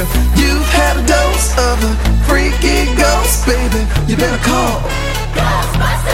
If you've had a dose of a freaky ghost, baby, you better call. Ghostbusters!